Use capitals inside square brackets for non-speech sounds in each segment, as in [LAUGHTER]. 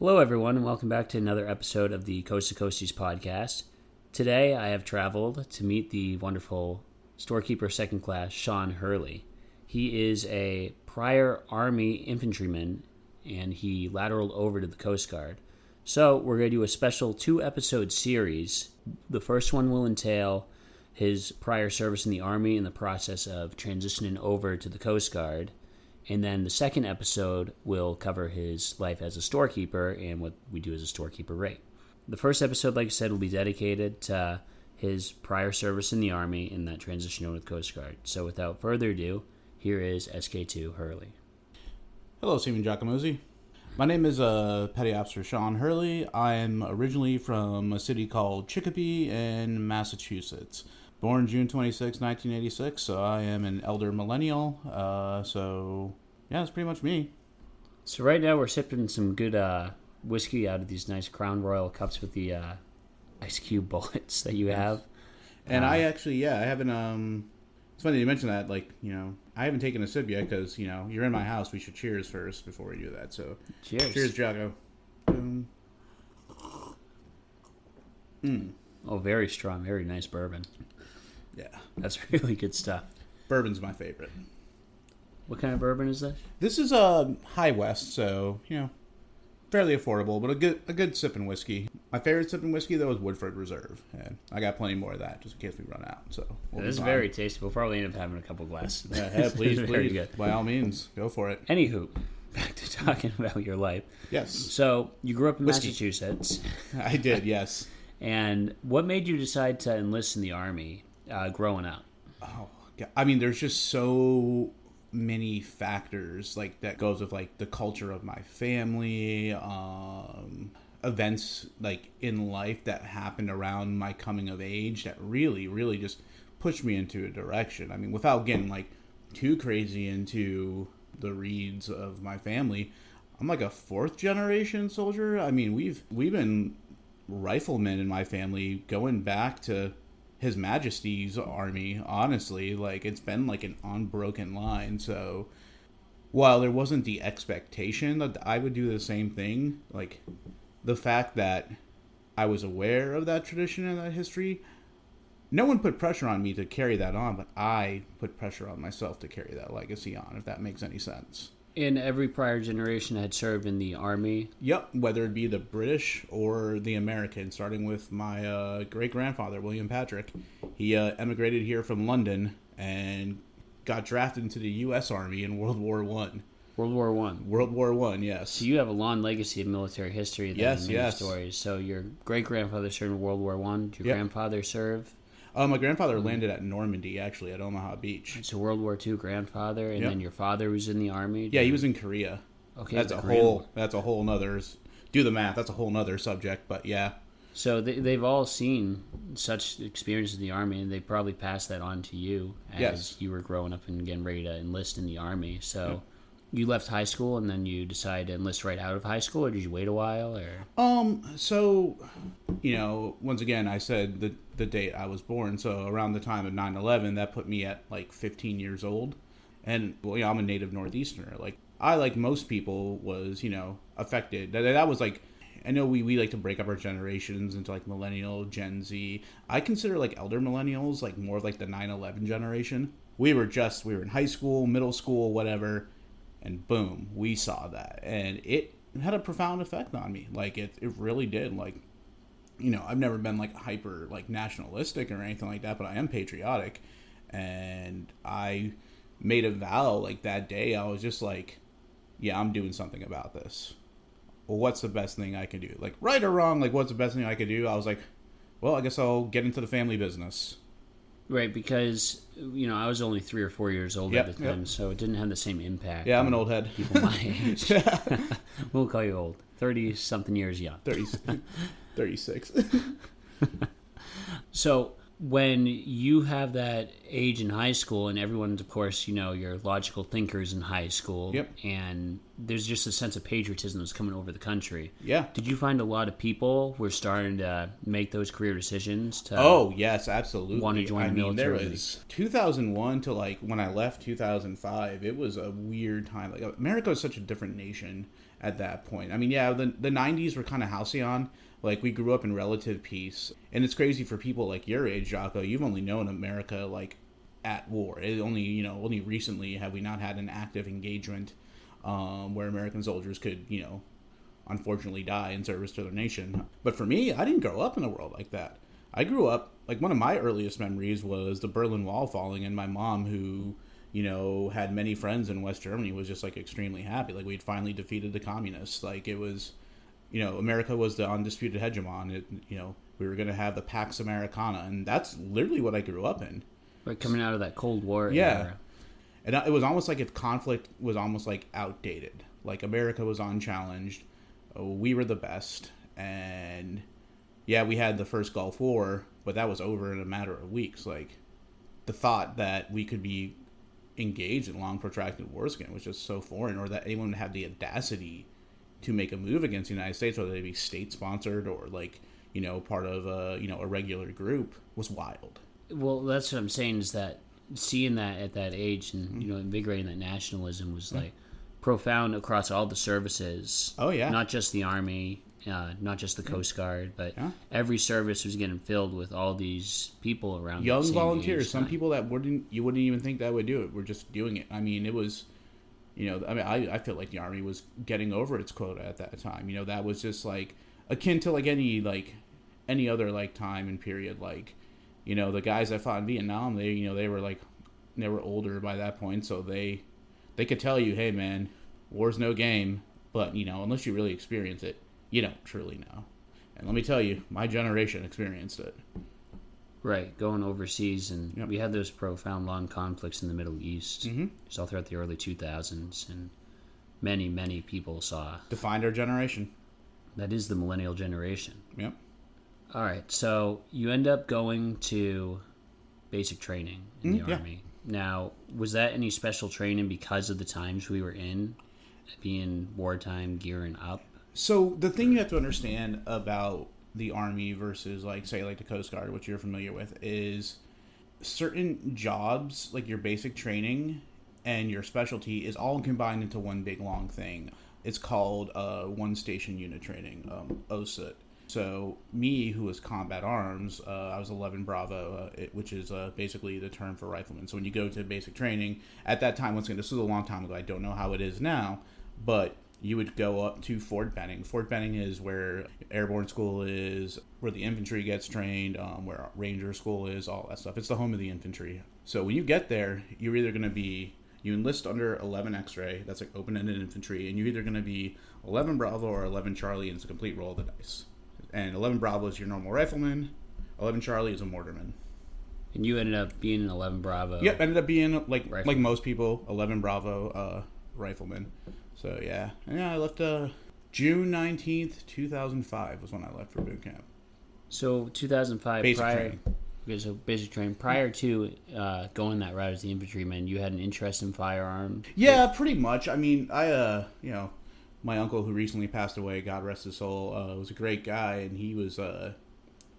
Hello, everyone, and welcome back to another episode of the Coast to Coasties podcast. Today, I have traveled to meet the wonderful storekeeper second class Sean Hurley. He is a prior Army infantryman and he lateraled over to the Coast Guard. So, we're going to do a special two episode series. The first one will entail his prior service in the Army and the process of transitioning over to the Coast Guard. And then the second episode will cover his life as a storekeeper and what we do as a storekeeper rate. The first episode, like I said, will be dedicated to his prior service in the Army and that transition over to the Coast Guard. So without further ado, here is SK2 Hurley. Hello, Seaman Giacomozzi. My name is uh, Petty Officer Sean Hurley. I am originally from a city called Chicopee in Massachusetts. Born June 26, 1986, so I am an elder millennial. Uh, so, yeah, that's pretty much me. So right now we're sipping some good uh, whiskey out of these nice Crown Royal cups with the uh, ice cube [LAUGHS] bullets that you have. And I actually, yeah, I haven't, um, it's funny you mention that, like, you know, I haven't taken a sip yet because, you know, you're in my house. We should cheers first before we do that. So, Cheers. cheers, Jago. Boom. Oh, very strong, very nice bourbon. Yeah. That's [LAUGHS] really good stuff. Bourbon's my favorite. What kind of bourbon is this? This is a uh, high west, so you know, fairly affordable, but a good a good sipping whiskey. My favorite sipping whiskey though is Woodford Reserve, and I got plenty more of that just in case we run out. So we'll This is very tasty. We'll probably end up having a couple glasses. [LAUGHS] Yeah, yeah, please, [LAUGHS] very please, good. by all means, go for it. Anywho, back to talking about your life. Yes, So you grew up in Whiskey. Massachusetts, I did. Yes. and what made you decide to enlist in the army uh, growing up? Oh, God. I mean, there's just so many factors like that goes with like the culture of my family, um, events like in life that happened around my coming of age that really, really just pushed me into a direction. I mean, without getting like too crazy into the reeds of my family, I'm like a fourth generation soldier. I mean, we've we've been riflemen in my family going back to his majesty's army honestly like it's been like an unbroken line so while there wasn't the expectation that i would do the same thing like the fact that i was aware of that tradition and that history no one put pressure on me to carry that on but i put pressure on myself to carry that legacy on if that makes any sense In every prior generation had served in the army. Yep, whether it be the British or the American, starting with my uh, great grandfather, William Patrick. He uh, emigrated here from London and got drafted into the U.S. Army in World War One. World War One. World War One, yes. So you have a long legacy of military history. Then, Yes, yes. Stories. So your great grandfather served in World War One. Your Yep. grandfather serve? Uh, my grandfather landed at Normandy, actually, at Omaha Beach. So World War II grandfather, and Yep. then your father was in the army. Yeah, he was in Korea. Okay, that's a Korean whole. War. That's a whole nother. Do the math. That's a whole nother subject. But yeah, So they, they've all seen such experience in the army, and they probably passed that on to you as Yes. you were growing up and getting ready to enlist in the army. So you left high school, and then you decided to enlist right out of high school, or did you wait a while? Or Um, so, you know, once again, I said the the date I was born. So around the time of 9-11, that put me at like 15 years old. And, well, I'm a native Northeasterner. Like, I, like most people, was, you know, affected. That, that was like, I know we, we like to break up our generations into like millennial, Gen Z. I consider like elder millennials like more of like the 9-11 generation. We were just, we were in high school, middle school, whatever and boom, we saw that, and it had a profound effect on me. Like it, it really did. Like, you know, I've never been like hyper like nationalistic or anything like that, but I am patriotic, and I made a vow like that day. I was just like, yeah, I'm doing something about this. Well, what's the best thing I can do? Like, right or wrong, like, what's the best thing I could do? I was like, well, I guess I'll get into the family business. Right, because you know I was only three or four years old Yep, at the yep. time, so it didn't have the same impact. Yeah, I'm an old head. people my [LAUGHS] age. we'll call you old, thirty something years young. 30, 36. [LAUGHS] So when you have that age in high school, and everyone's, of course, you know, you're logical thinkers in high school, Yep. and there's just a sense of patriotism that's coming over the country. Yeah. Did you find a lot of people were starting to make those career decisions? To, Oh yes, absolutely. Want to join I the mean, there was 2001 to like when I left 2005. It was a weird time. Like America was such a different nation at that point. I mean, yeah, the the 90s were kind of halcyon. Like we grew up in relative peace, and it's crazy for people like your age, Jocko. You've only known America like at war. It only you know only recently have we not had an active engagement um, where American soldiers could you know unfortunately die in service to their nation. But for me, I didn't grow up in a world like that. I grew up like one of my earliest memories was the Berlin Wall falling, and my mom, who you know had many friends in West Germany, was just like extremely happy. Like we'd finally defeated the communists. Like it was, you know, America was the undisputed hegemon. It, you know, we were going to have the Pax Americana, and that's literally what I grew up in. Like coming out of that Cold War Yeah. era. And it was almost like if conflict was almost like outdated. Like America was unchallenged. uh, We were the best. And yeah, we had the first Gulf War, but that was over in a matter of weeks. Like the thought that we could be engaged in long protracted wars again was just so foreign, or that anyone would have the audacity to make a move against the United States, whether they be state sponsored or like, you know, part of a you know, a regular group was wild. Well, that's what I'm saying is that seeing that at that age and you know invigorating that nationalism was like profound across all the services. Oh, yeah. not just the army, uh, not just the Coast Guard, but Yeah. every service was getting filled with all these people around. young volunteers some people that wouldn't you wouldn't even think that would do it were just doing it i mean it was you know i mean i, I feel like the army was getting over its quota at that time. You know that was just like akin to like any like any other like time and period. Like you know the guys that fought in vietnam they you know they were like they were older by that point so they they could tell you hey man war's no game. But you know unless you really experience it you don't truly know. And let me tell you my generation experienced it right going overseas, and Yep. we had those profound long conflicts in the Middle East, Mhm. just all throughout the early 2000s, and many many people saw defined our generation that is the millennial generation. yep All right, so you end up going to basic training in Mm, the yeah. army. Now, was that any special training because of the times we were in, being wartime, gearing up? So the thing you have to understand about the army versus like say like the Coast Guard, which you're familiar with, is certain jobs like your basic training and your specialty is all combined into one big long thing. It's called uh, one station unit training, um, OSUT. So me, who was combat arms, uh, I was 11 Bravo, uh, it, which is uh, basically the term for rifleman. So when you go to basic training, at that time, once again, this was a long time ago. I don't know how it is now, but you would go up to Fort Benning. Fort Benning is where airborne school is, where the infantry gets trained, um, where ranger school is, all that stuff. It's the home of the infantry. So when you get there, you're either going to be you enlist under 11 X-ray, that's like open-ended infantry, and you're either going to be 11 Bravo or 11 Charlie, and it's a complete roll of the dice. And 11 Bravo is your normal rifleman, 11 Charlie is a mortarman. And you ended up being an 11 Bravo. Yep, ended up being like Rifleman. like most people, 11 Bravo uh, rifleman. So yeah, and yeah, I left uh, June 19th, 2005 was when I left for boot camp. So 2005, Basic prior. training. Okay, so basic training. Prior to uh, going that route as the infantryman, you had an interest in firearms. Yeah, pretty much. I mean, I uh, you know, my uncle who recently passed away, God rest his soul, uh, was a great guy, and he was uh,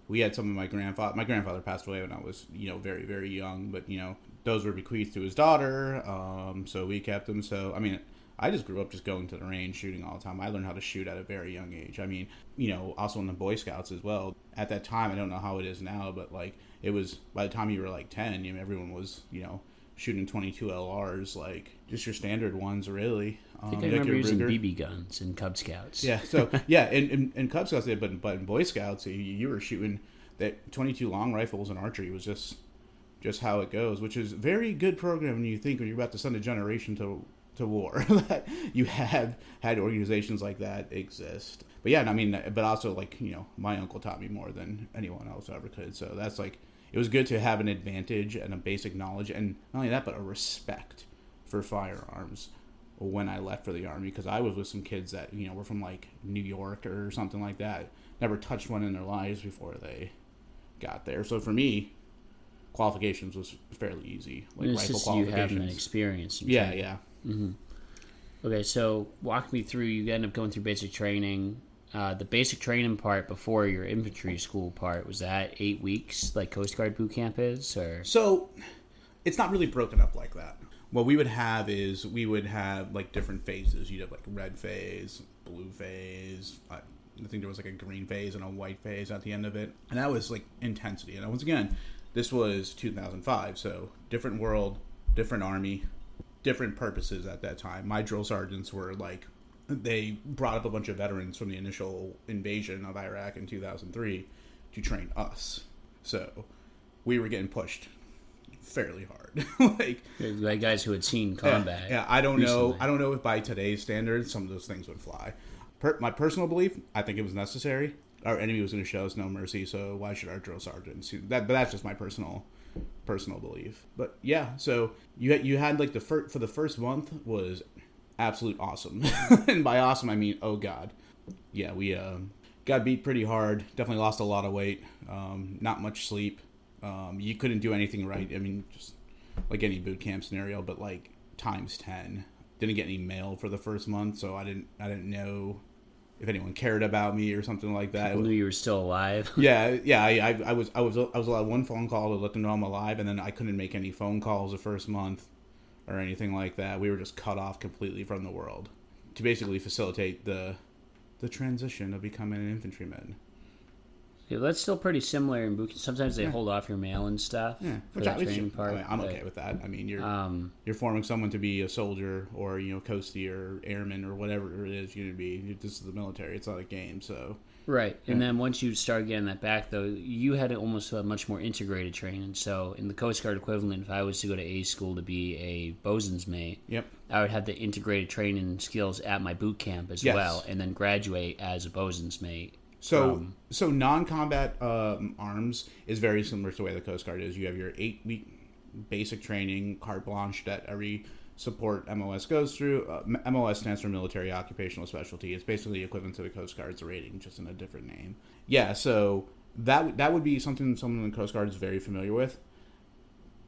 we had some of my grandfather. My grandfather passed away when I was you know very very young, but you know those were bequeathed to his daughter, um, so we kept them. So I mean. I just grew up just going to the range, shooting all the time. I learned how to shoot at a very young age. I mean, you know, also in the Boy Scouts as well. At that time, I don't know how it is now, but like it was by the time you were like ten, you know, everyone was you know shooting 22 LRs, like just your standard ones, really. Um, I think I remember using Ruger. BB guns in Cub Scouts. Yeah, so [LAUGHS] yeah, in, in, in Cub Scouts, but but in Boy Scouts, you, you were shooting that 22 long rifles and archery was just just how it goes, which is very good program when you think when you're about to send a generation to to war [LAUGHS] that you have had organizations like that exist. But yeah, I mean, but also like you know, my uncle taught me more than anyone else ever could. So that's like it was good to have an advantage and a basic knowledge, and not only that, but a respect for firearms when I left for the army because I was with some kids that you know were from like New York or something like that, never touched one in their lives before they got there. So for me, qualifications was fairly easy. Like it's just you having experience. Yeah, yeah. Mm-hmm. Okay, so walk me through. You end up going through basic training. Uh, the basic training part before your infantry school part was that eight weeks, like Coast Guard boot camp is, or so it's not really broken up like that. What we would have is we would have like different phases. You'd have like red phase, blue phase. I, I think there was like a green phase and a white phase at the end of it, and that was like intensity. And once again, this was 2005, so different world, different army, different purposes at that time. My drill sergeants were like they brought up a bunch of veterans from the initial invasion of Iraq in 2003 to train us. So we were getting pushed fairly hard. [LAUGHS] like, guys who had seen combat. Yeah, yeah I don't recently. know. I don't know if by today's standards some of those things would fly. Per, my personal belief, I think it was necessary. Our enemy was going to show us no mercy, so why should our drill sergeants? That, but that's just my personal personal belief. But yeah, so you had, you had like the first for the first month was absolute awesome, [LAUGHS] and by awesome I mean oh god, yeah we uh, got beat pretty hard. Definitely lost a lot of weight. Um, not much sleep. Um, you couldn't do anything right. I mean, just like any boot camp scenario, but like times ten. Didn't get any mail for the first month, so I didn't I didn't know if anyone cared about me or something like that. People knew you were still alive. [LAUGHS] yeah, yeah. I, I, I, was I was I was allowed one phone call to let them know I'm alive, and then I couldn't make any phone calls the first month or anything like that. We were just cut off completely from the world to basically facilitate the the transition of becoming an infantryman. Yeah, that's still pretty similar in boot. Sometimes they yeah. hold off your mail and stuff yeah. for that training part. I am okay with that. I mean, you're um, you're forming someone to be a soldier or you know coastie or airman or whatever it is you're gonna be. This is the military. It's not a game, so right. Yeah. And then once you start getting that back, though, you had almost a much more integrated training. So in the Coast Guard equivalent, if I was to go to A school to be a bosun's mate, yep, I would have the integrated training skills at my boot camp as yes. well, and then graduate as a bosun's mate so from... so non-combat um, arms is very similar to the way the Coast Guard is. You have your eight week basic training, carte blanche that every support MOS goes through. Uh, MOS stands for Military Occupational Specialty. It's basically equivalent to the Coast Guard's rating, just in a different name. Yeah, so that that would be something someone in the Coast Guard is very familiar with.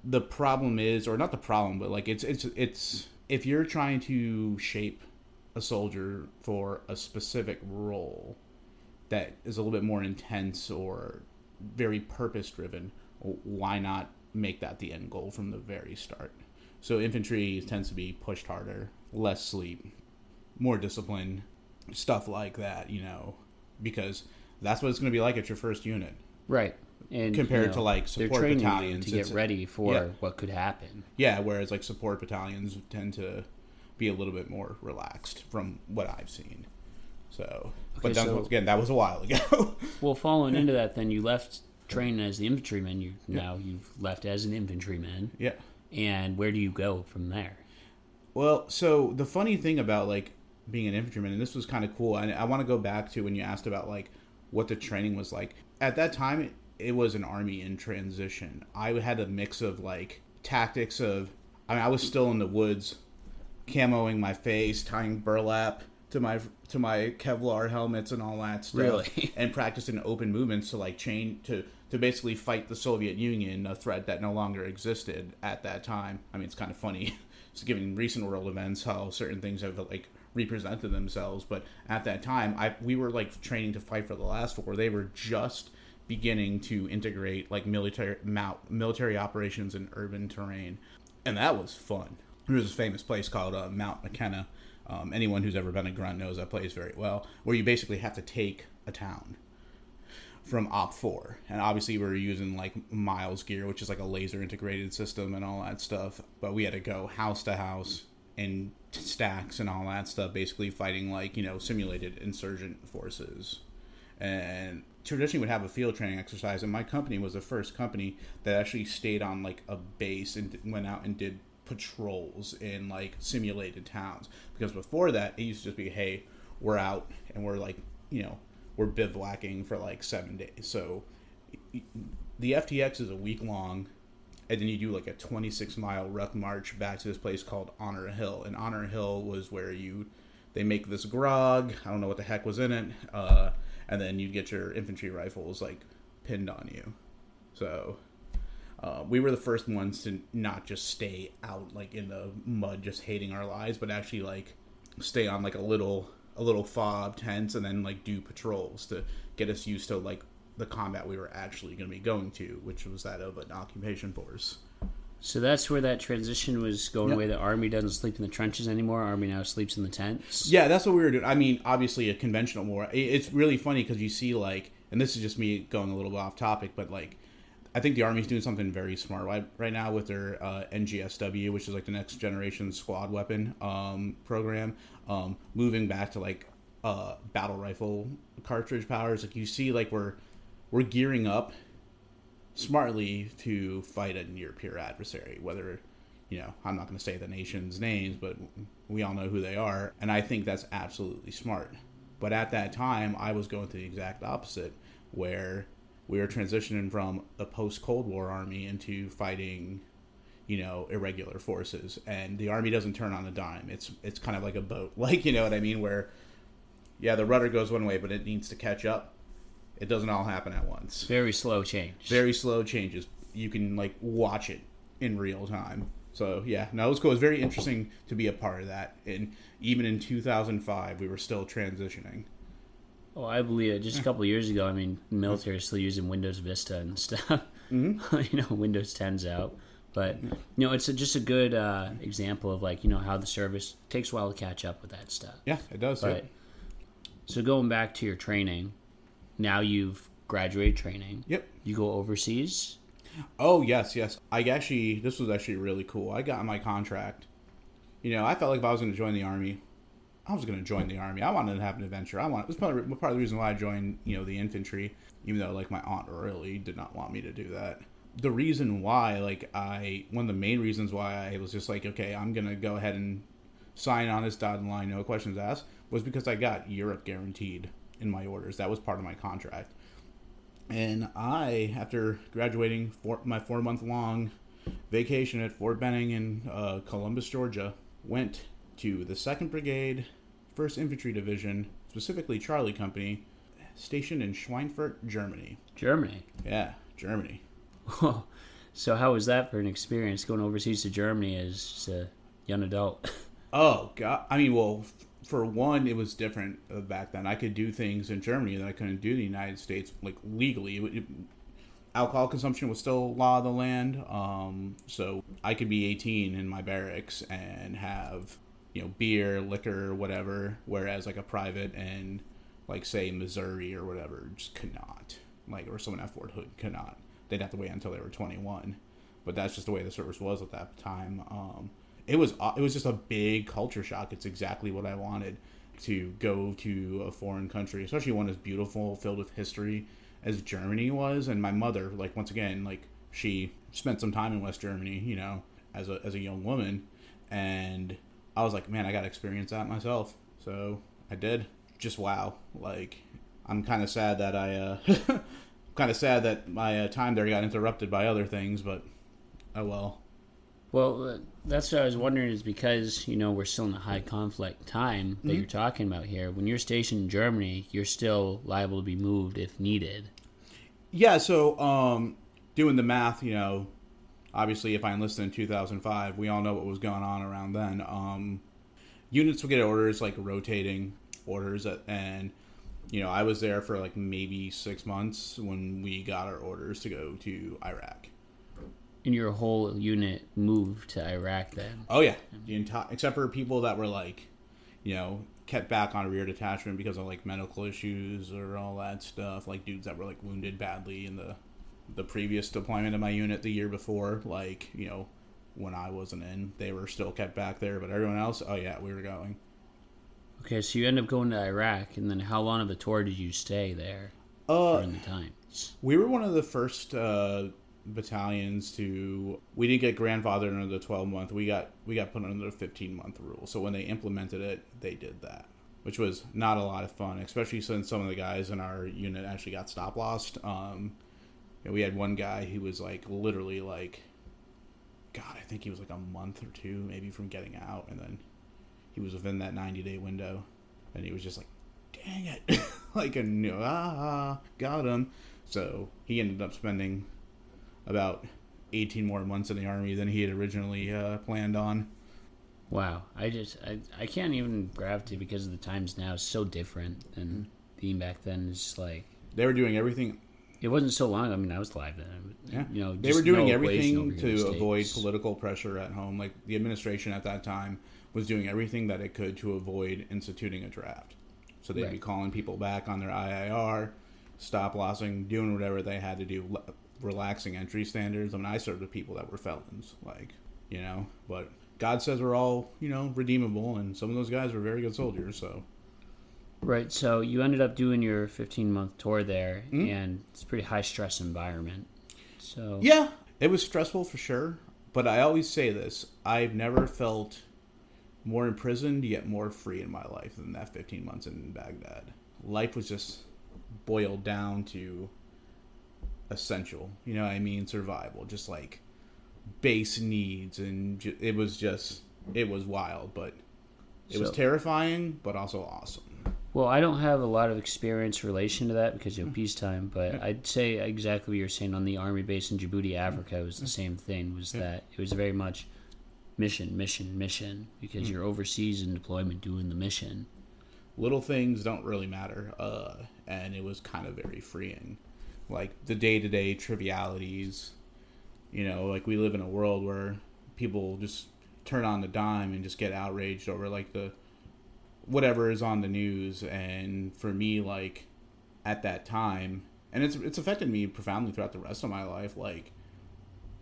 The problem is, or not the problem, but like it's it's it's if you're trying to shape a soldier for a specific role that is a little bit more intense or very purpose driven, why not make that the end goal from the very start? So infantry tends to be pushed harder, less sleep, more discipline, stuff like that, you know, because that's what it's going to be like at your first unit. Right. And compared you know, to like support battalions to get ready for yeah. what could happen. Yeah, whereas like support battalions tend to be a little bit more relaxed from what I've seen. So But so, again, that was a while ago. [LAUGHS] well, following into that, then you left training as the infantryman. You yeah. now you've left as an infantryman. Yeah. And where do you go from there? Well, so the funny thing about like being an infantryman, and this was kind of cool. And I, I want to go back to when you asked about like what the training was like. At that time, it, it was an army in transition. I had a mix of like tactics of. I mean, I was still in the woods, camoing my face, tying burlap to my to my Kevlar helmets and all that stuff, really? [LAUGHS] and practicing open movements to like chain to to basically fight the Soviet Union, a threat that no longer existed at that time. I mean, it's kind of funny, [LAUGHS] just given recent world events how certain things have like represented themselves, but at that time, I we were like training to fight for the last war. They were just beginning to integrate like military mount, military operations in urban terrain, and that was fun. There was a famous place called uh, MOUT McKenna um, anyone who's ever been a grunt knows that plays very well, where you basically have to take a town from OPFOR. And obviously, we were using like MILES gear, which is like a laser integrated system and all that stuff. But we had to go house to house and stacks and all that stuff, basically fighting like, you know, simulated insurgent forces. And traditionally would have a field training exercise, and my company was the first company that actually stayed on like a base and went out and did patrols in like simulated towns. Because before that it used to just be hey we're out and we're like you know we're bivouacking for like seven days. So the ftx is a week long and then you do like a 26 mile ruck march back to this place called honor hill. And honor hill was where you they make this grog i don't know what the heck was in it uh, and then you get your infantry rifles like pinned on you. So uh, we were the first ones to not just stay out like in the mud, just hating our lives, but actually like stay on like a little a little fob tents and then like do patrols to get us used to like the combat we were actually going to be going to, which was that of an occupation force. So that's where that transition was going Yep. away. The army doesn't sleep in the trenches anymore. Army now sleeps in the tents. Yeah, that's what we were doing. I mean, obviously a conventional war. It's really funny because you see like, and this is just me going a little bit off topic, but like, I think the army's doing something very smart right, right now with their uh, NGSW, which is like the next generation squad weapon um, program, um, moving back to like uh, battle rifle cartridge powers. Like you see, like we're we're gearing up smartly to fight a near peer adversary, whether you know, I'm not going to say the nation's names, but we all know who they are, and I think that's absolutely smart. But at that time, I was going through the exact opposite, where we were transitioning from a post Cold War army into fighting, you know, irregular forces, and the army doesn't turn on a dime. It's it's kind of like a boat, [LAUGHS] like you know what I mean, where yeah, the rudder goes one way, but it needs to catch up. It doesn't all happen at once Very slow change. very slow changes. You can like watch it in real time. So yeah, no, it was cool. It was very interesting to be a part of that. And even in 2005, we were still transitioning. Oh, I believe it. Just a couple years ago, I mean, military is still using Windows Vista and stuff. [LAUGHS] you know, Windows 10's out. But, you know, it's a, just a good uh, example of, like, you know, how the service takes a while to catch up with that stuff. Yeah, it does. But, so going back to your training, now you've graduated training. Yep. You go overseas. Oh yes, yes. I actually this was actually really cool. I got my contract. You know, I felt like if I was going to join the army, I was going to join the army. I wanted to have an adventure. I want. It was of, part of the reason why I joined. You know, the infantry. Even though like my aunt really did not want me to do that. The reason why, like I, one of the main reasons why I was just like, okay, I'm gonna go ahead and sign on this dotted line, no questions asked, was because I got Europe guaranteed in my orders. That was part of my contract. And I, after graduating for my four month long vacation at Fort Benning in uh, Columbus, Georgia, went to the 2nd Brigade, 1st Infantry Division, specifically Charlie Company, stationed in Schweinfurt, Germany. Germany. Yeah, Germany. so how was that for an experience going overseas to Germany as a young adult? [LAUGHS] Oh god! I mean, well, for one, it was different uh, back then. I could do things in Germany that I couldn't do in the United States, like legally. It, it, alcohol consumption was still law of the land, um, so I could be 18 in my barracks and have you know beer, liquor, whatever. Whereas like a private and like say Missouri or whatever just could not, like or someone at Fort Hood could not. They'd have to wait until they were 21. But that's just the way the service was at that time. Um, it was it was just a big culture shock. It's exactly what I wanted to go to a foreign country, especially one as beautiful, filled with history as Germany was. And my mother, like once again, like she spent some time in West Germany, you know, as a as a young woman, and I was like, man, I got to experience that myself. So I did. Just wow, like I'm kind of sad that I, uh, [LAUGHS] kind of sad that my uh, time there got interrupted by other things, but oh well. Well, uh, that's what I was wondering is because, you know, we're still in a high conflict time that you're talking about here. When you're stationed in Germany, you're still liable to be moved if needed. Yeah, so um, doing the math, you know, obviously if I enlisted in 2005, we all know what was going on around then. Um, units would get orders like rotating orders, and you know, I was there for like maybe six months when we got our orders to go to Iraq. And your whole unit moved to Iraq then. Oh yeah, the entire except for people that were like, you know, kept back on rear detachment because of like medical issues or all that stuff. Like dudes that were like wounded badly in the the previous deployment of my unit the year before. Like you know, when I wasn't in, they were still kept back there. But everyone else, oh yeah, we were going. Okay, so you end up going to Iraq, and then how long of a tour did you stay there Uh, during the times? we were one of the first uh, battalions to. We didn't get grandfathered under the twelve month. We got we got put under the fifteen month rule. So when they implemented it, they did that, which was not a lot of fun, especially since some of the guys in our unit actually got stop lost. Um, and we had one guy who was like literally like, God, I think he was like a month or two maybe from getting out, and then he was within that ninety day window, and he was just like, dang it, [LAUGHS] like a new ah, got him. So he ended up spending about 18 more months in the army than he had originally uh, planned on. Wow, I just I, I can't even gravitate because of the times now is so different than being back then. It's like They were doing everything. It wasn't so long. I mean, I was alive then. Yeah, You know, they were doing no everything to avoid political pressure at home. Like the administration at that time was doing everything that it could to avoid instituting a draft. So they'd be calling people back on their IRR, stop lossing, doing whatever they had to do, le- relaxing entry standards. I mean, I served with people that were felons, like you know. But God says we're all you know redeemable, and some of those guys were very good soldiers. So Right. So you ended up doing your 15 month tour there, Mhm. and it's a pretty high stress environment. So Yeah, it was stressful for sure. But I always say this I've never felt more imprisoned yet more free in my life than that 15 months in Baghdad. Life was just boiled down to essential, you know what I mean? Survival, just like base needs. And ju- it was just, it was wild, but it was terrifying, but also awesome. Well, I don't have a lot of experience in relation to that because Mm. of peacetime, but I'd say exactly what you're saying on the army base in Djibouti, Africa was the same thing. Was Yeah. that it was very much mission, mission, mission because Mm. you're overseas in deployment doing the mission. little things don't really matter uh, and it was kind of very freeing like the day-to-day trivialities you know like we live in a world where people just turn on the dime and just get outraged over like the whatever is on the news and for me like at that time and it's it's affected me profoundly throughout the rest of my life like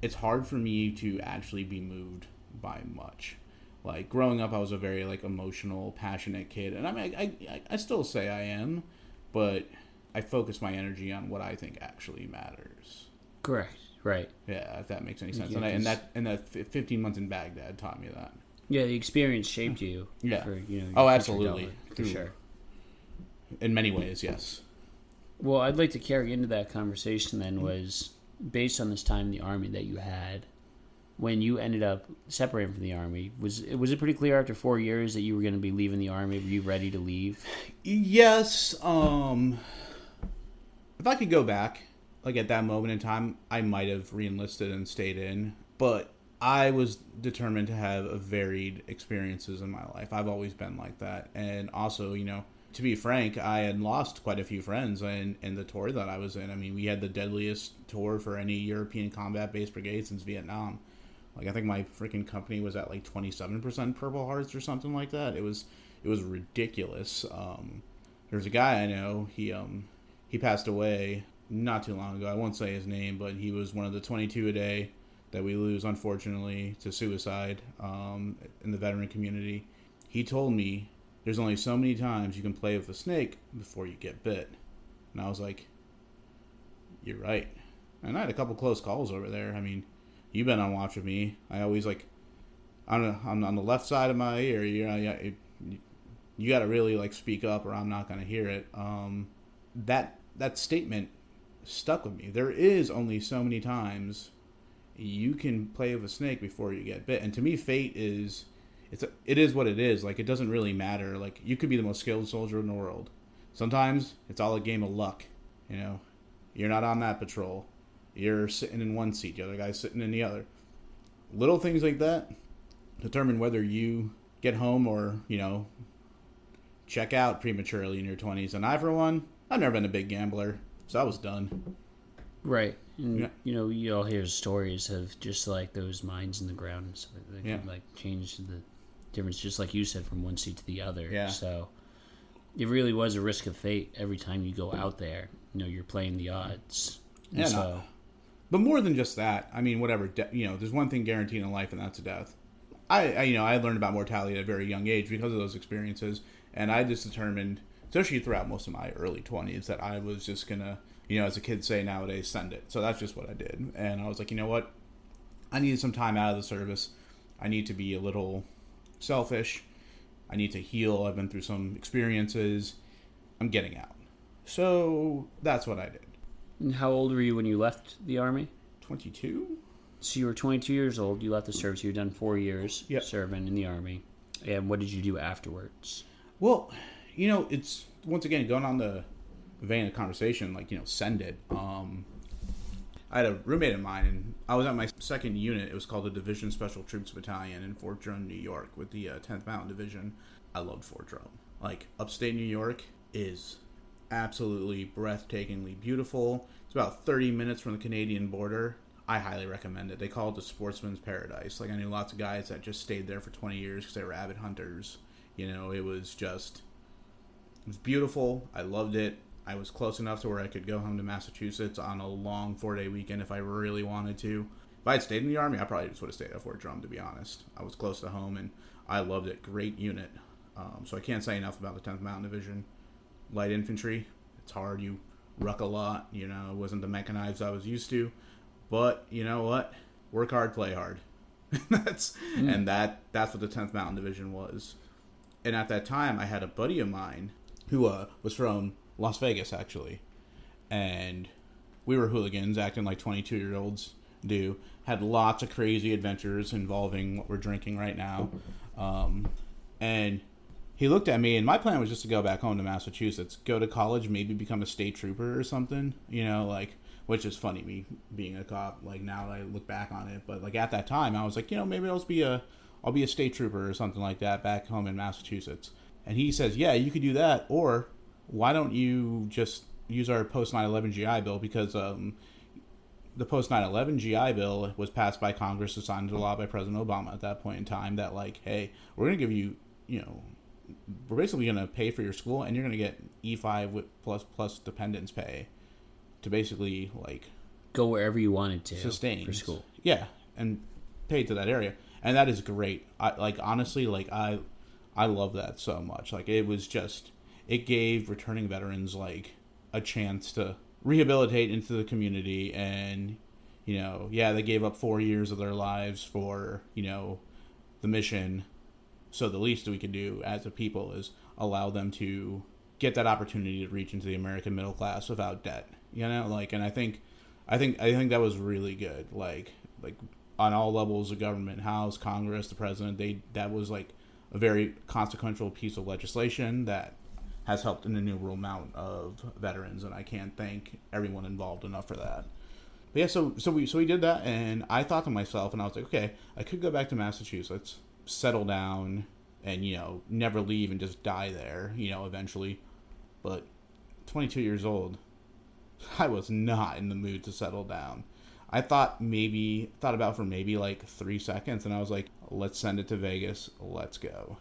it's hard for me to actually be moved by much like growing up i was a very like emotional passionate kid and i mean i i, I still say i am but i focus my energy on what i think actually matters Correct. Right. yeah if that makes any sense Yeah, and, I, and that and that 15 months in baghdad taught me that Yeah, the experience shaped you. Yeah. For, you know, Oh, absolutely. For sure. in many ways yes Well, I'd like to carry into that conversation then was based on this time in the army that you had when you ended up separating from the army was it was it pretty clear after 4 years that you were going to be leaving the army were you ready to leave Yes, um if I could go back, like at that moment in time, I might have reenlisted and stayed in, but I was determined to have varied experiences in my life. I've always been like that. And also, you know, to be frank, I had lost quite a few friends in, in the tour that I was in. I mean, we had the deadliest tour for any European combat based brigade since Vietnam. Like I think my freaking company was at like twenty seven percent Purple Hearts or something like that. It was it was ridiculous. Um, there's a guy I know. He um he passed away not too long ago. I won't say his name, but he was one of the 22 a day that we lose unfortunately to suicide um, in the veteran community. He told me there's only so many times you can play with a snake before you get bit, and I was like, "You're right." And I had a couple close calls over there. I mean, you've been on watch with me. I always like the, on, the left side of my ear. You know, you got to really like speak up, or I'm not going to hear it. Um, that that statement stuck with me. There is only so many times you can play with a snake before you get bit, and to me, fate is it's a, it is what it is. Like it doesn't really matter. Like you could be the most skilled soldier in the world. Sometimes it's all a game of luck. You know, you're not on that patrol. You're sitting in one seat, the other guy's sitting in the other. Little things like that determine whether you get home or you know check out prematurely in your 20s. And I, for one, I've never been a big gambler, so I was done. right and Yeah. you know you all hear stories of just like those mines in the ground and stuff that Yeah. can like change the difference just like you said from one seat to the other Yeah. so it really was a risk of fate every time you go out there you know you're playing the odds and Yeah, no. so But more than just that, I mean, whatever. De- you know, there's one thing guaranteed in life, and that's a death. I, I, you know, I learned about mortality at a very young age because of those experiences, and I just determined, especially throughout most of my early 20s, that I was just gonna, you know, as a kid say nowadays, send it. So that's just what I did, and I was like, you know what, I needed some time out of the service. I need to be a little selfish. I need to heal. I've been through some experiences. I'm getting out. So that's what I did. And how old were you when you left the army 22. so you were 22 years old you left the service you had done four years Yep. serving in the army and what did you do afterwards Well, you know, it's once again going on the vein of conversation, like you know, send it. Um, I had a roommate of mine, and I was at my second unit. It was called the Division Special Troops Battalion in Fort Drum, New York, with the uh, 10th Mountain Division. I loved Fort Drum. Like upstate New York is absolutely breathtakingly beautiful. It's about 30 minutes from the Canadian border. I highly recommend it. They call it the sportsman's paradise. Like I knew lots of guys that just stayed there for 20 years because they were avid hunters. You know, it was just it was beautiful. I loved it. I was close enough to where I could go home to Massachusetts on a long four day weekend if I really wanted to. If I had stayed in the army, I probably just would have stayed at Fort Drum. To be honest, I was close to home and I loved it. Great unit. Um, so I can't say enough about the 10th Mountain Division. Light infantry. It's hard. You ruck a lot. You know, it wasn't the mechanized I was used to. But you know what? Work hard, play hard. [LAUGHS] that's mm. and that that's what the 10th Mountain Division was. And at that time, I had a buddy of mine who uh, was from Las Vegas actually, and we were hooligans, acting like 22 year olds do. Had lots of crazy adventures involving what we're drinking right now, um, and he looked at me, and my plan was just to go back home to Massachusetts, go to college, maybe become a state trooper or something. You know, like which is funny me being a cop. Like now that I look back on it, but like at that time I was like, you know, maybe I'll be a I'll be a state trooper or something like that back home in Massachusetts. And he says, yeah, you could do that, or why don't you just use our post 9/11 GI Bill because um, the post 9/11 GI Bill was passed by Congress, signed into law by President Obama at that point in time. That like, hey, we're gonna give you, you know, we're basically gonna pay for your school, and you're gonna get E5 with plus plus dependents pay to basically like go wherever you wanted to sustain for school. Yeah, and pay to that area, and that is great. I like honestly, like I, I love that so much. Like it was just it gave returning veterans like a chance to rehabilitate into the community and you know yeah they gave up four years of their lives for you know the mission. So the least we can do as a people is allow them to get that opportunity to reach into the american middle class without debt you know? Like and i think i think i think that was really good. Like like on all levels of government house congress the president they that was like a very consequential piece of legislation that has helped an innumerable amount of veterans, and I can't thank everyone involved enough for that. But yeah, so so we so we did that, and I thought to myself, and I was like, okay, I could go back to Massachusetts, settle down, and you know, never leave and just die there, you know, eventually. But 22 years old, [LAUGHS] I was not in the mood to settle down. I thought maybe thought about for maybe like three seconds, and I was like, let's send it to Vegas, let's go.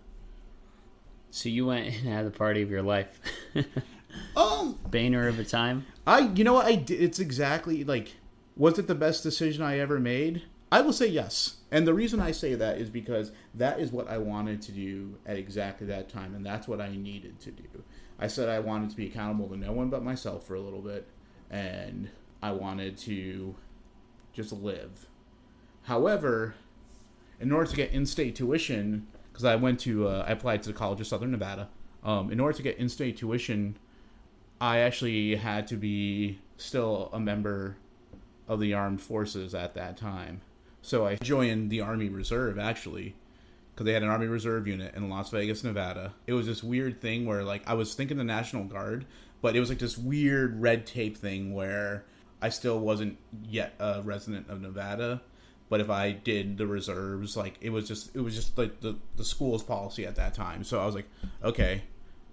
So you went and had the party of your life. [LAUGHS] um, Boehner of a time. I, you know what I did? It's exactly like, was it the best decision I ever made? I will say yes. And the reason I say that is because that is what I wanted to do at exactly that time, and that's what I needed to do. I said I wanted to be accountable to no one but myself for a little bit, and I wanted to just live. However, in order to get in state tuition, because I went to uh, I applied to the College of Southern Nevada. Um, in order to get in-state tuition, I actually had to be still a member of the armed forces at that time. So I joined the Army Reserve actually, because they had an Army Reserve unit in Las Vegas, Nevada. It was this weird thing where like I was thinking the National Guard, but it was like this weird red tape thing where I still wasn't yet a resident of Nevada but if I did the reserves, like it was just it was just like the the school's policy at that time. So I was like, okay,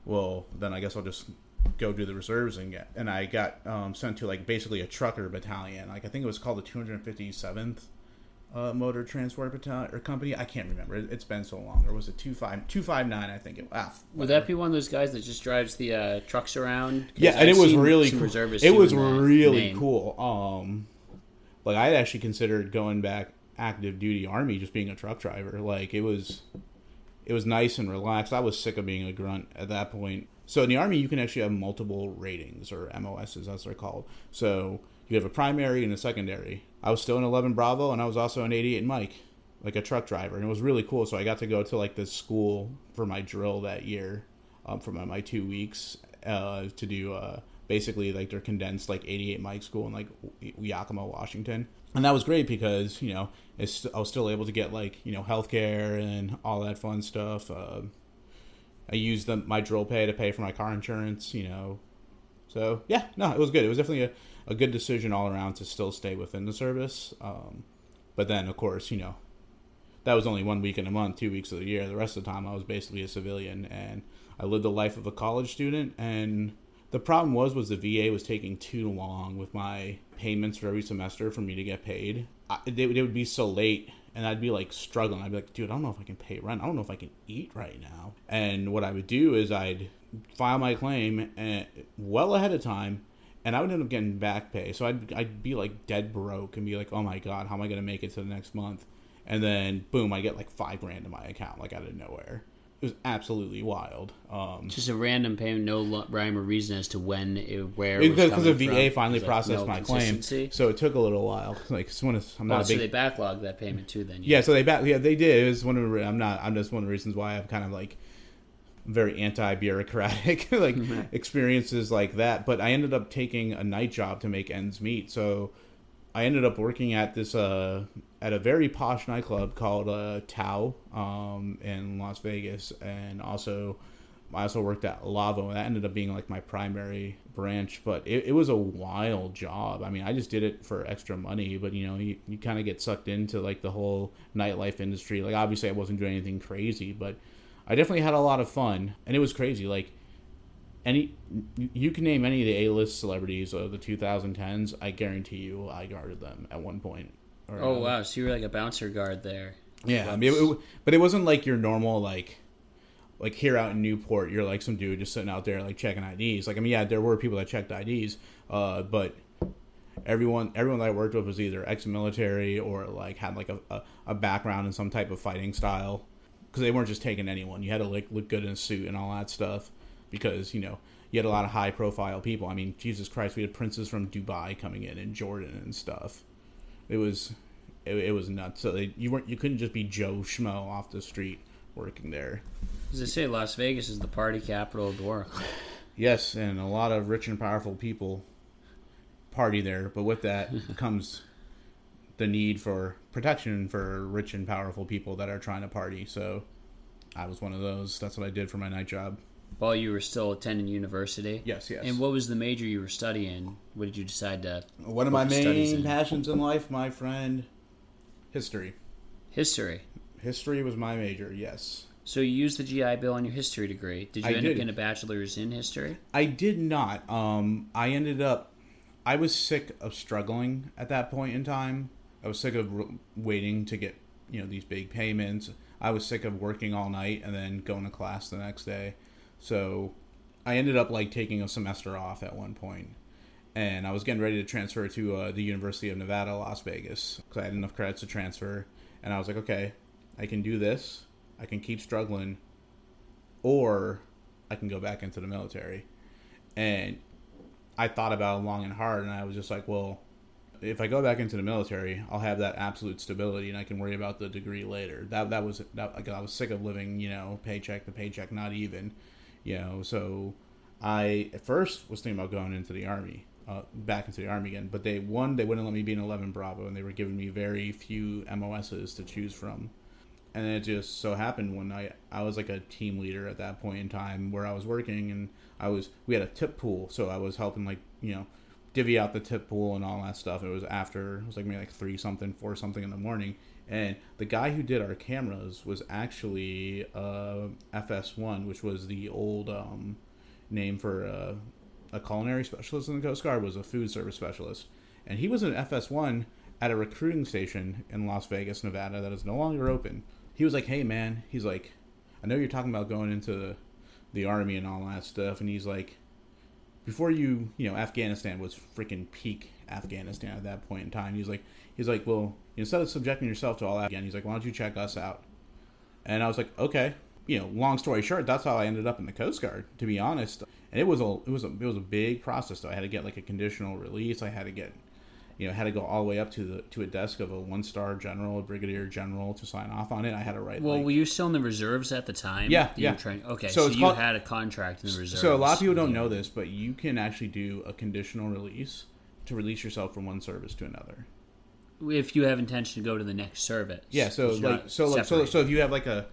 well then I guess I'll just go do the reserves and get. And I got um, sent to like basically a trucker battalion. Like I think it was called the 257th uh, Motor Transport Battalion or company. I can't remember. It, has been so long. Or was it two five two five nine? I think it. Ah, Would that be one of those guys that just drives the uh, trucks around? Yeah, and I've it was really cool. It was really cool. Um, like I actually considered going back active duty army just being a truck driver. Like it was it was nice and relaxed. I was sick of being a grunt at that point. So in the army you can actually have multiple ratings or MOSs as they're called. So you have a primary and a secondary. I was still an 11 Bravo and I was also an 88 Mike, like a truck driver, and it was really cool. So I got to go to like this school for my drill that year, um, for my, my two weeks uh, to do uh, basically like their condensed like 88 Mike school in like Yakima, Washington and that was great because you know I was still able to get like you know healthcare and all that fun stuff. Uh, I used the, my drill pay to pay for my car insurance. You know, So yeah, no, it was good. It was definitely a, a good decision all around to still stay within the service. Um, but then, of course, you know, that was only one week in a month, two weeks of the year. The rest of the time, I was basically a civilian, and I lived the life of a college student. And the problem was, was the VA was taking too long with my payments for every semester for me to get paid. I, they, they would be so late, and I'd be like struggling. I'd be like, dude, I don't know if I can pay rent. I don't know if I can eat right now. And what I would do is I'd file my claim and, well ahead of time and I would end up getting back pay. So I'd I'd be like dead broke and be like, oh my god, how am I gonna make it to the next month? And then boom, I get like five grand in my account, like out of nowhere. It was absolutely wild. Um, Just a random payment, no rhyme or reason as to when, it, where. because the VA from. finally processed no my claim, so it took a little while. Like it's one of, I'm not Oh, a so big they backlogged that payment too. Then Yeah, so they back. Yeah, they did. It was one of the. I'm not. I'm just one of the reasons why I'm kind of like very anti-bureaucratic [LAUGHS] like experiences like that. But I ended up taking a night job to make ends meet. So I ended up working at this uh at a very posh nightclub called uh Tao um in Las Vegas, and also I also worked at Lavo, and that ended up being like my primary branch. But it, it was a wild job. I mean, I just did it for extra money, but you know, you, you kind of get sucked into like the whole nightlife industry. Like, obviously, I wasn't doing anything crazy, but I definitely had a lot of fun, and it was crazy. Like, any you can name any of the A-list celebrities of the 2010s. I guarantee you, I guarded them at one point. Oh another. wow, so you were like a bouncer guard there. Yeah, I mean, it, it- but it wasn't like your normal like, like here out in Newport, you're like some dude just sitting out there like checking IDs. Like I mean, yeah, there were people that checked IDs, uh, but everyone everyone that I worked with was either ex-military or like had like a, a, a background in some type of fighting style, because they weren't just taking anyone. You had to like look good in a suit and all that stuff, because you know you had a lot of high-profile people. I mean, Jesus Christ, we had princes from Dubai coming in and Jordan and stuff. It was it, it was nuts. So they, you weren't you couldn't just be Joe Schmo off the street working there. As I say, Las Vegas is the party capital of the world. Yes, and a lot of rich and powerful people party there, but with that [LAUGHS] comes the need for protection for rich and powerful people that are trying to party. So I was one of those. That's what I did for my night job. While you were still attending university. Yes, yes. And what was the major you were studying? What did you decide to? One of my main in? passions in life, my friend, history. History. History was my major. Yes. So you used the GI Bill on your history degree. Did you I end did. up getting a bachelor's in history? I did not. Um, I ended up. I was sick of struggling at that point in time. I was sick of r- waiting to get you know these big payments. I was sick of working all night and then going to class the next day. So I ended up like taking a semester off at one point, and I was getting ready to transfer to uh, the University of Nevada, Las Vegas, because I had enough credits to transfer. And I was like, okay, I can do this. I can keep struggling, or I can go back into the military. And I thought about it long and hard, and I was just like, well, if I go back into the military, I'll have that absolute stability, and I can worry about the degree later. That that was that, like, I was sick of living, you know, paycheck to paycheck, not even, you know. So I at first was thinking about going into the army, uh, back into the army again. But they one they wouldn't let me be an 11 Bravo, and they were giving me very few MOSs to choose from and it just so happened when I I was like a team leader at that point in time where I was working and I was we had a tip pool so I was helping like you know divvy out the tip pool and all that stuff it was after it was like maybe like three something four something in the morning and the guy who did our cameras was actually uh, FS1 which was the old um, name for uh, a culinary specialist in the Coast Guard was a food service specialist and he was an FS1 at a recruiting station in Las Vegas, Nevada that is no longer open. He was like, "Hey man," he's like, "I know you're talking about going into the, the army and all that stuff," and he's like, "Before you, you know, Afghanistan was freaking peak Afghanistan at that point in time." He's like, "He's like, well, instead of subjecting yourself to all that again, he's like, why don't you check us out?" And I was like, "Okay." You know, long story short, that's how I ended up in the Coast Guard. To be honest, and it was a it was a it was a big process. Though I had to get like a conditional release. I had to get you know, had to go all the way up to the to a desk of a one star general, a brigadier general to sign off on it. I had to write. Well, like, were you still in the reserves at the time? Yeah, yeah. Trying, okay, So so, you called- had a contract in the reserves. so a lot of people don't know this, but you can actually do a conditional release to release yourself from one service to another. If you have intention to go to the next service. Yeah, so like so like so so if you have like a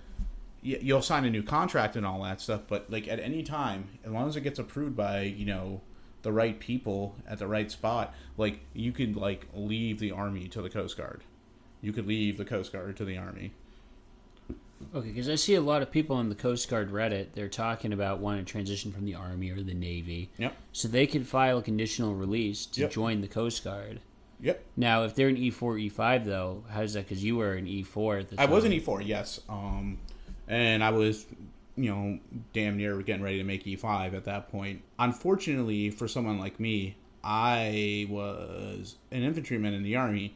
you'll sign a new contract and all that stuff, but like at any time, as long as it gets approved by you know the right people at the right spot, like you could like leave the army to the Coast Guard. You could leave the Coast Guard to the army. Okay, because I see a lot of people on the Coast Guard Reddit. They're talking about wanting to transition from the Army or the Navy, Yep. so they could file a conditional release to Yep. join the Coast Guard. Yep. Now, if they're an E four, E five, though, how's that? Because you were an E four at the time. I time. was an E four, yes. Um, and I was, you know, damn near getting ready to make E five at that point. Unfortunately, for someone like me, I was an infantryman in the army.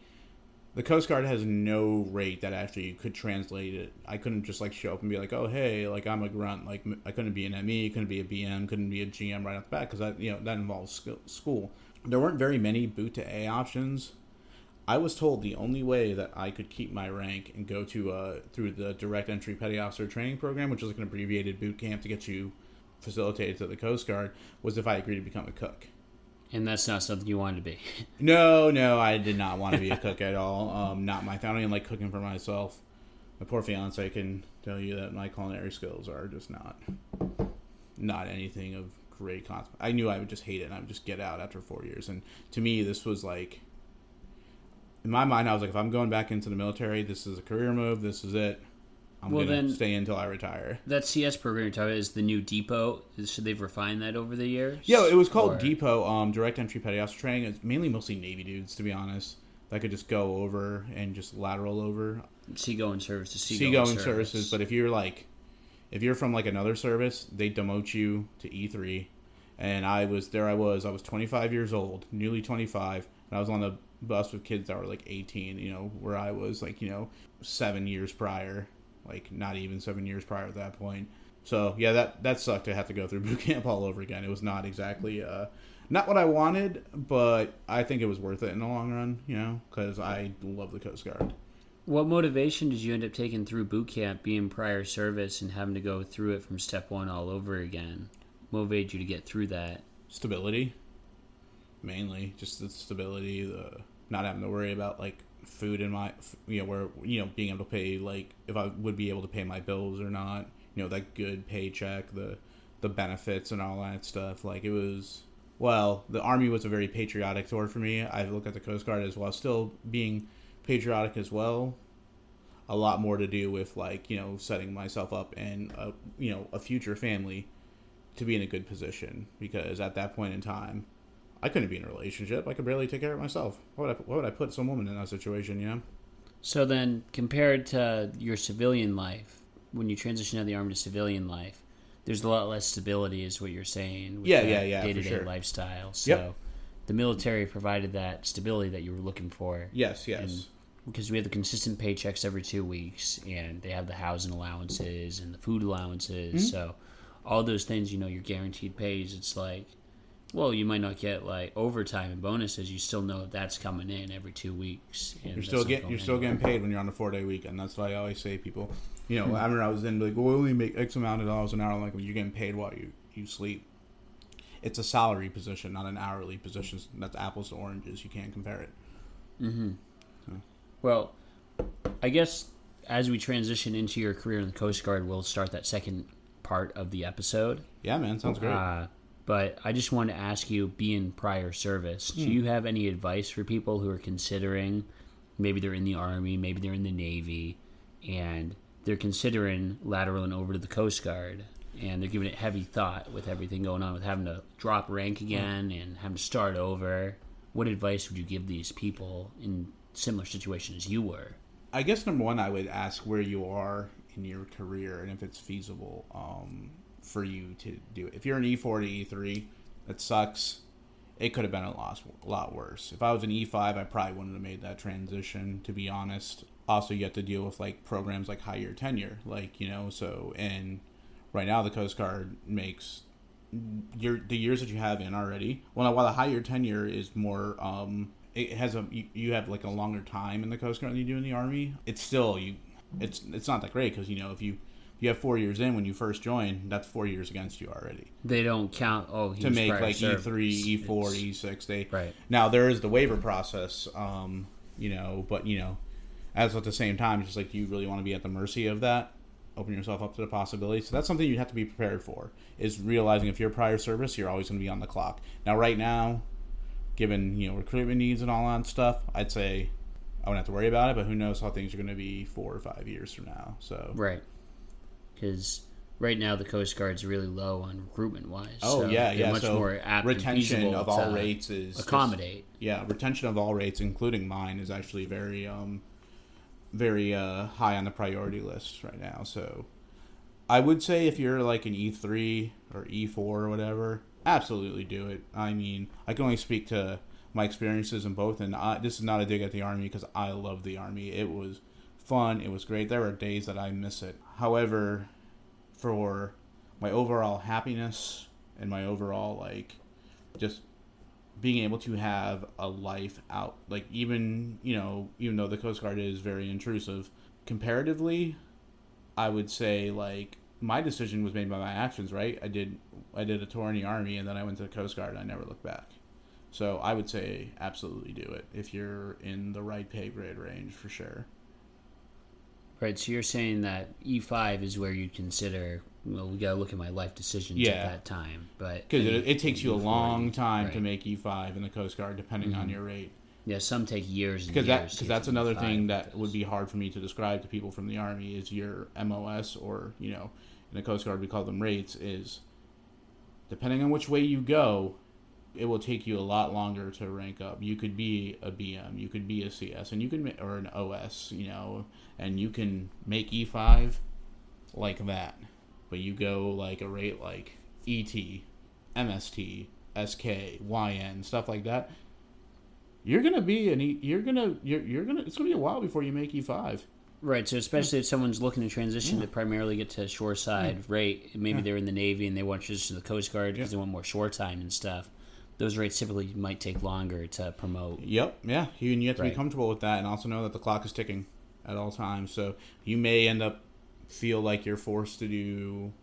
The Coast Guard has no rate that actually could translate it. I couldn't just like show up and be like, "Oh, hey, like I'm a grunt." Like I couldn't be an ME, couldn't be a BM, couldn't be a GM right off the bat because that you know that involves school. There weren't very many boot to A options. I was told the only way that I could keep my rank and go to uh, through the direct entry petty officer training program, which is like an abbreviated boot camp to get you facilitated to the Coast Guard, was if I agreed to become a cook. and that's not something you wanted to be. [LAUGHS] No, no, I did not want to be a cook at all. Um, not my. I don't even like cooking for myself. My poor fiance can tell you that my culinary skills are just not, not anything of great concept. I knew I would just hate it, and I would just get out after four years. And to me, this was like, in my mind, I was like, if I'm going back into the military, this is a career move. This is it. I'm Well, gonna then- stay until I retire. that CS program you're talking about is the new depot. Should they've refined that over the years? Yeah, it was called Or- Depot um, Direct Entry Petty Officer Training. It's mainly mostly Navy dudes, to be honest, that could just go over and just lateral over. Seagoing service to seagoing, Seagoing service. services, but if you're like, if you're from like another service, they demote you to E3. And I was there. I was. I was 25 years old, newly 25, and I was on a bus with kids that were like 18. You know, where I was like, you know, seven years prior, like not even seven years prior at that point. So yeah, that that sucked to have to go through [LAUGHS] boot camp all over again. It was not exactly uh, not what I wanted, but I think it was worth it in the long run. You know, because I love the Coast Guard. What motivation did you end up taking through boot camp, being prior service, and having to go through it from step one all over again? Motivated you to get through that? stability mainly just the stability the not having to worry about like food in my you know where you know being able to pay like if i would be able to pay my bills or not you know that good paycheck the the benefits and all that stuff like it was well the army was a very patriotic tour for me i look at the coast guard as well still being patriotic as well a lot more to do with like you know setting myself up and a, you know a future family to be in a good position because at that point in time, I couldn't be in a relationship. I could barely take care of myself. Why would I, why would I put some woman in that situation? You know? So then, compared to your civilian life, when you transition out of the army to civilian life, there's a lot less stability, is what you're saying. with Yeah, yeah, yeah, Day-to-day lifestyle. So Yep. the military provided that stability that you were looking for. Yes, yes. Because we have the consistent paychecks every two weeks, and they have the housing allowances and the food allowances. Mm-hmm. So all those things, you know, your guaranteed pays. It's like, well, you might not get like overtime and bonuses. You still know that that's coming in every two weeks. And you're still getting you're still anywhere. getting paid when you're on a four day weekend. That's why I always say people, you Hmm. know, I remember I was in like, well, we only make X amount of dollars an hour. I'm like, well, you're getting paid while you you sleep. It's a salary position, not an hourly position. That's apples to oranges. You can't compare it. Well, I guess as we transition into your career in the Coast Guard, we'll start that second part of the episode. Yeah, man, sounds great. Uh, but I just want to ask you, being prior service, Hmm. do you have any advice for people who are considering maybe they're in the Army, maybe they're in the Navy, and they're considering lateraling over to the Coast Guard, and they're giving it heavy thought with everything going on, with having to drop rank Hmm. again and having to start over? What advice would you give these people in similar situation as you were? I guess number one, I would ask where you are in your career and if it's feasible um, for you to do it. If you're an E4 to E3, that sucks. It could have been a lot, a lot worse. If I was an E5, I probably wouldn't have made that transition, to be honest. Also, you have to deal with like programs like high year tenure, like you know. So, and right now the Coast Guard makes your the years that you have in already. Well, while the high year tenure is more, um, it has a you, you have like a longer time in the Coast Guard than you do in the Army. It's still you, it's it's not that great because you know if you if you have four years in when you first join, that's four years against you already They don't count. Oh, to make like E three, E four, E six. They Right. now there is the waiver process, um, you know, but you know, as at the same time, it's just like do you really want to be at the mercy of that? open yourself up to the possibility. So that's something you have to be prepared for. Is realizing if you're prior service, you're always going to be on the clock. Now, right now, given you know recruitment needs and all that stuff, I'd say I wouldn't have to worry about it. But who knows how things are going to be four or five years from now? So right, because right now the Coast Guard's really low on recruitment wise. Oh so yeah, yeah. Much so more apt retention of all rates is accommodate. yeah, retention of all rates, including mine, is actually very um very uh high on the priority list right now. So I would say if you're like an E three or E four or whatever, absolutely do it. I mean, I can only speak to my experiences in both, and I, this is not a dig at the army because I love the army. It was fun. It was great. There are days that I miss it. However, for my overall happiness and my overall like just being able to have a life out like even you know even though the coast guard is very intrusive comparatively i would say like my decision was made by my actions right i did i did a tour in the army and then i went to the coast guard and i never looked back so i would say absolutely do it if you're in the right pay grade range for sure Right, so you're saying that E5 is where you'd consider. Well, we gotta look at my life decisions Yeah. at that time, but because it, it takes you a E4, long time to make e5 in the coast guard depending on mm-hmm. your rate Yeah, some take years. because that because that's another E5 thing that would be hard for me to describe to people from the army is your MOS or you know in the Coast Guard we call them rates is depending on which way you go, it will take you a lot longer to rank up. You could be a BM, you could be a CS, and you can or an OS, you know, and you can make E5 like that, but you go like a rate like ET, MST, SK, YN, stuff like that you're gonna be an E- you're gonna you're, you're gonna it's gonna be a while before you make E5. Right, so especially if someone's looking to transition to primarily get to shore side rate, maybe they're in the Navy and they want to transition to the Coast Guard because Yeah. they want more shore time and stuff. Those rates typically might take longer to promote. Yep, yeah. You and you have to Right. be comfortable with that, and also know that the clock is ticking at all times. So you may end up feel like you're forced to do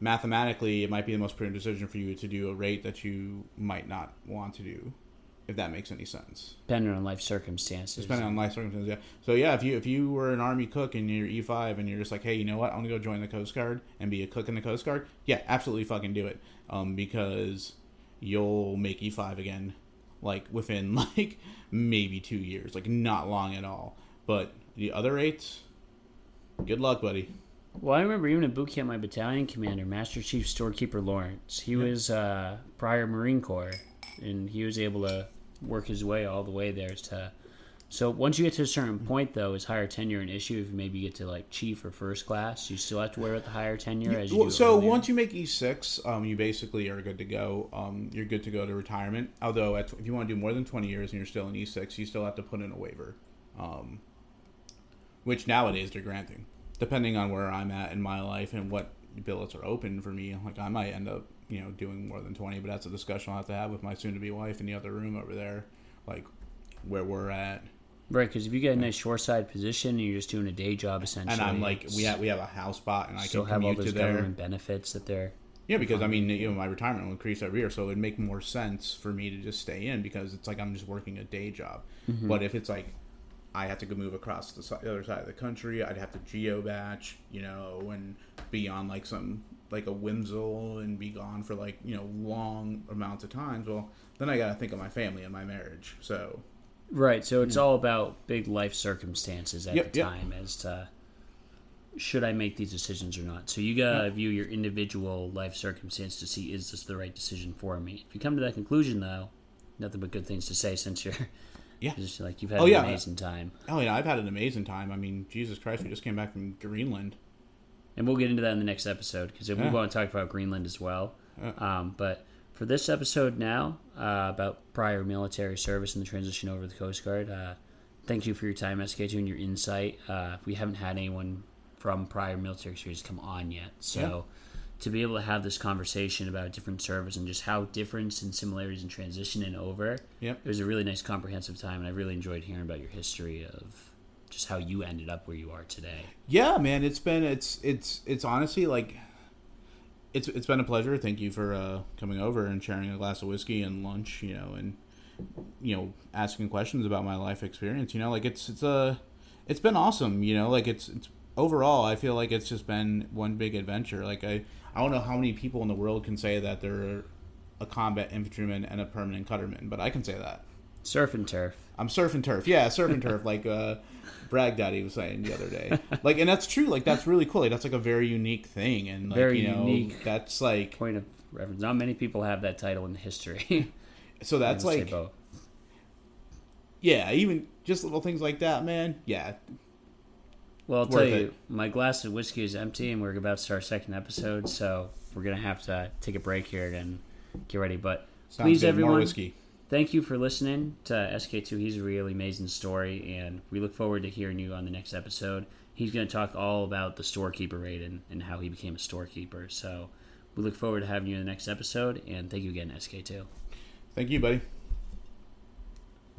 mathematically. It might be the most prudent decision for you to do a rate that you might not want to do, if that makes any sense. Depending on life circumstances. Depending on life circumstances, yeah. So yeah, if you if you were an army cook and you're E five and you're just like, hey, you know what, I'm gonna go join the Coast Guard and be a cook in the Coast Guard, yeah, absolutely fucking do it. Um, because you'll make E five again, like within [LAUGHS] like maybe two years, like not long at all. But the other rates, good luck, buddy. Well, I remember even at boot camp, my battalion commander, Master Chief Storekeeper Lawrence, he was uh, prior Marine Corps, and he was able to work his way all the way there to. So once you get to a certain point, though, is high year tenure an issue? If you maybe get to like chief or first class, you still have to wear the high year tenure as you Well, so earlier? once you make E six, um, you basically are good to go. Um, you're good to go to retirement. Although, at, if you want to do more than twenty years and you're still in E six, you still have to put in a waiver, um, which nowadays they're granting, depending on where I'm at in my life and what billets are open for me. Like I might end up, you know, doing more than twenty, but that's a discussion I'll have to have with my soon-to-be wife in the other room over there, like where we're at. right? Because if you get a nice shoreside position and you're just doing a day job essentially, And I'm like, we have we have a house spot, and I still can have all those to there. government benefits that they're Yeah, because I mean, you know, my retirement will increase every year, so it would make more sense for me to just stay in because it's like I'm just working a day job. Mm-hmm. But if it's like I have to go move across the, the other side of the country, I'd have to geo bach, you know, and be on like some like a Windsor and be gone for like you know long amounts of times. Well, then I got to think of my family and my marriage. So Right. So it's hmm. all about big life circumstances at Yep, the yep. time as to should I make these decisions or not. So you gotta view your individual life circumstance to see is this the right decision for me. If you come to that conclusion, though, nothing but good things to say [LAUGHS] since you're Yeah. just like you've had Oh, an yeah. amazing time. oh yeah, I've had an amazing time. I mean, Jesus Christ, we just came back from Greenland. And we'll get into that in the next episode because we Yeah. want to talk about Greenland as well. Yeah. Um, but for this episode now uh, about prior military service and the transition over to the Coast Guard, uh, thank you for your time, SK2, and your insight. Uh, we haven't had anyone from prior military experience come on yet, so to be able to have this conversation about different service and just how difference and similarities in transition and over, Yep. it was a really nice comprehensive time, and I really enjoyed hearing about your history of just how you ended up where you are today. Yeah, man, it's been it's it's it's honestly like it's it's been a pleasure. Thank you for uh, coming over and sharing a glass of whiskey and lunch, you know, and you know asking questions about my life experience. You know, like it's it's a it's been awesome. You know, like it's it's overall, I feel like it's just been one big adventure. Like I, I don't know how many people in the world can say that they're a combat infantryman and a permanent cutterman, but I can say that. Surf and turf. I'm surf and turf. Yeah, surf and turf. [LAUGHS] Like uh, Bragg Daddy was saying the other day. [LAUGHS] Like, and that's true. Like, that's really cool. Like, that's like a very unique thing, and like, Very you know, unique. That's like Point of reference. Not many people have that title in history. [LAUGHS] so. That's I would say like yeah. Even just little things like that, man. Yeah, Well, I'll tell you, it. my glass of whiskey is empty, and we're about to start our second episode, so we're gonna have to uh, take a break here and get ready. But sounds please, good. everyone, More whiskey. Thank you for listening to SK2. He's a really amazing story, and we look forward to hearing you on the next episode. He's going to talk all about the storekeeper raid and, and how he became a storekeeper. So we look forward to having you in the next episode, and thank you again, SK2. Thank you, buddy.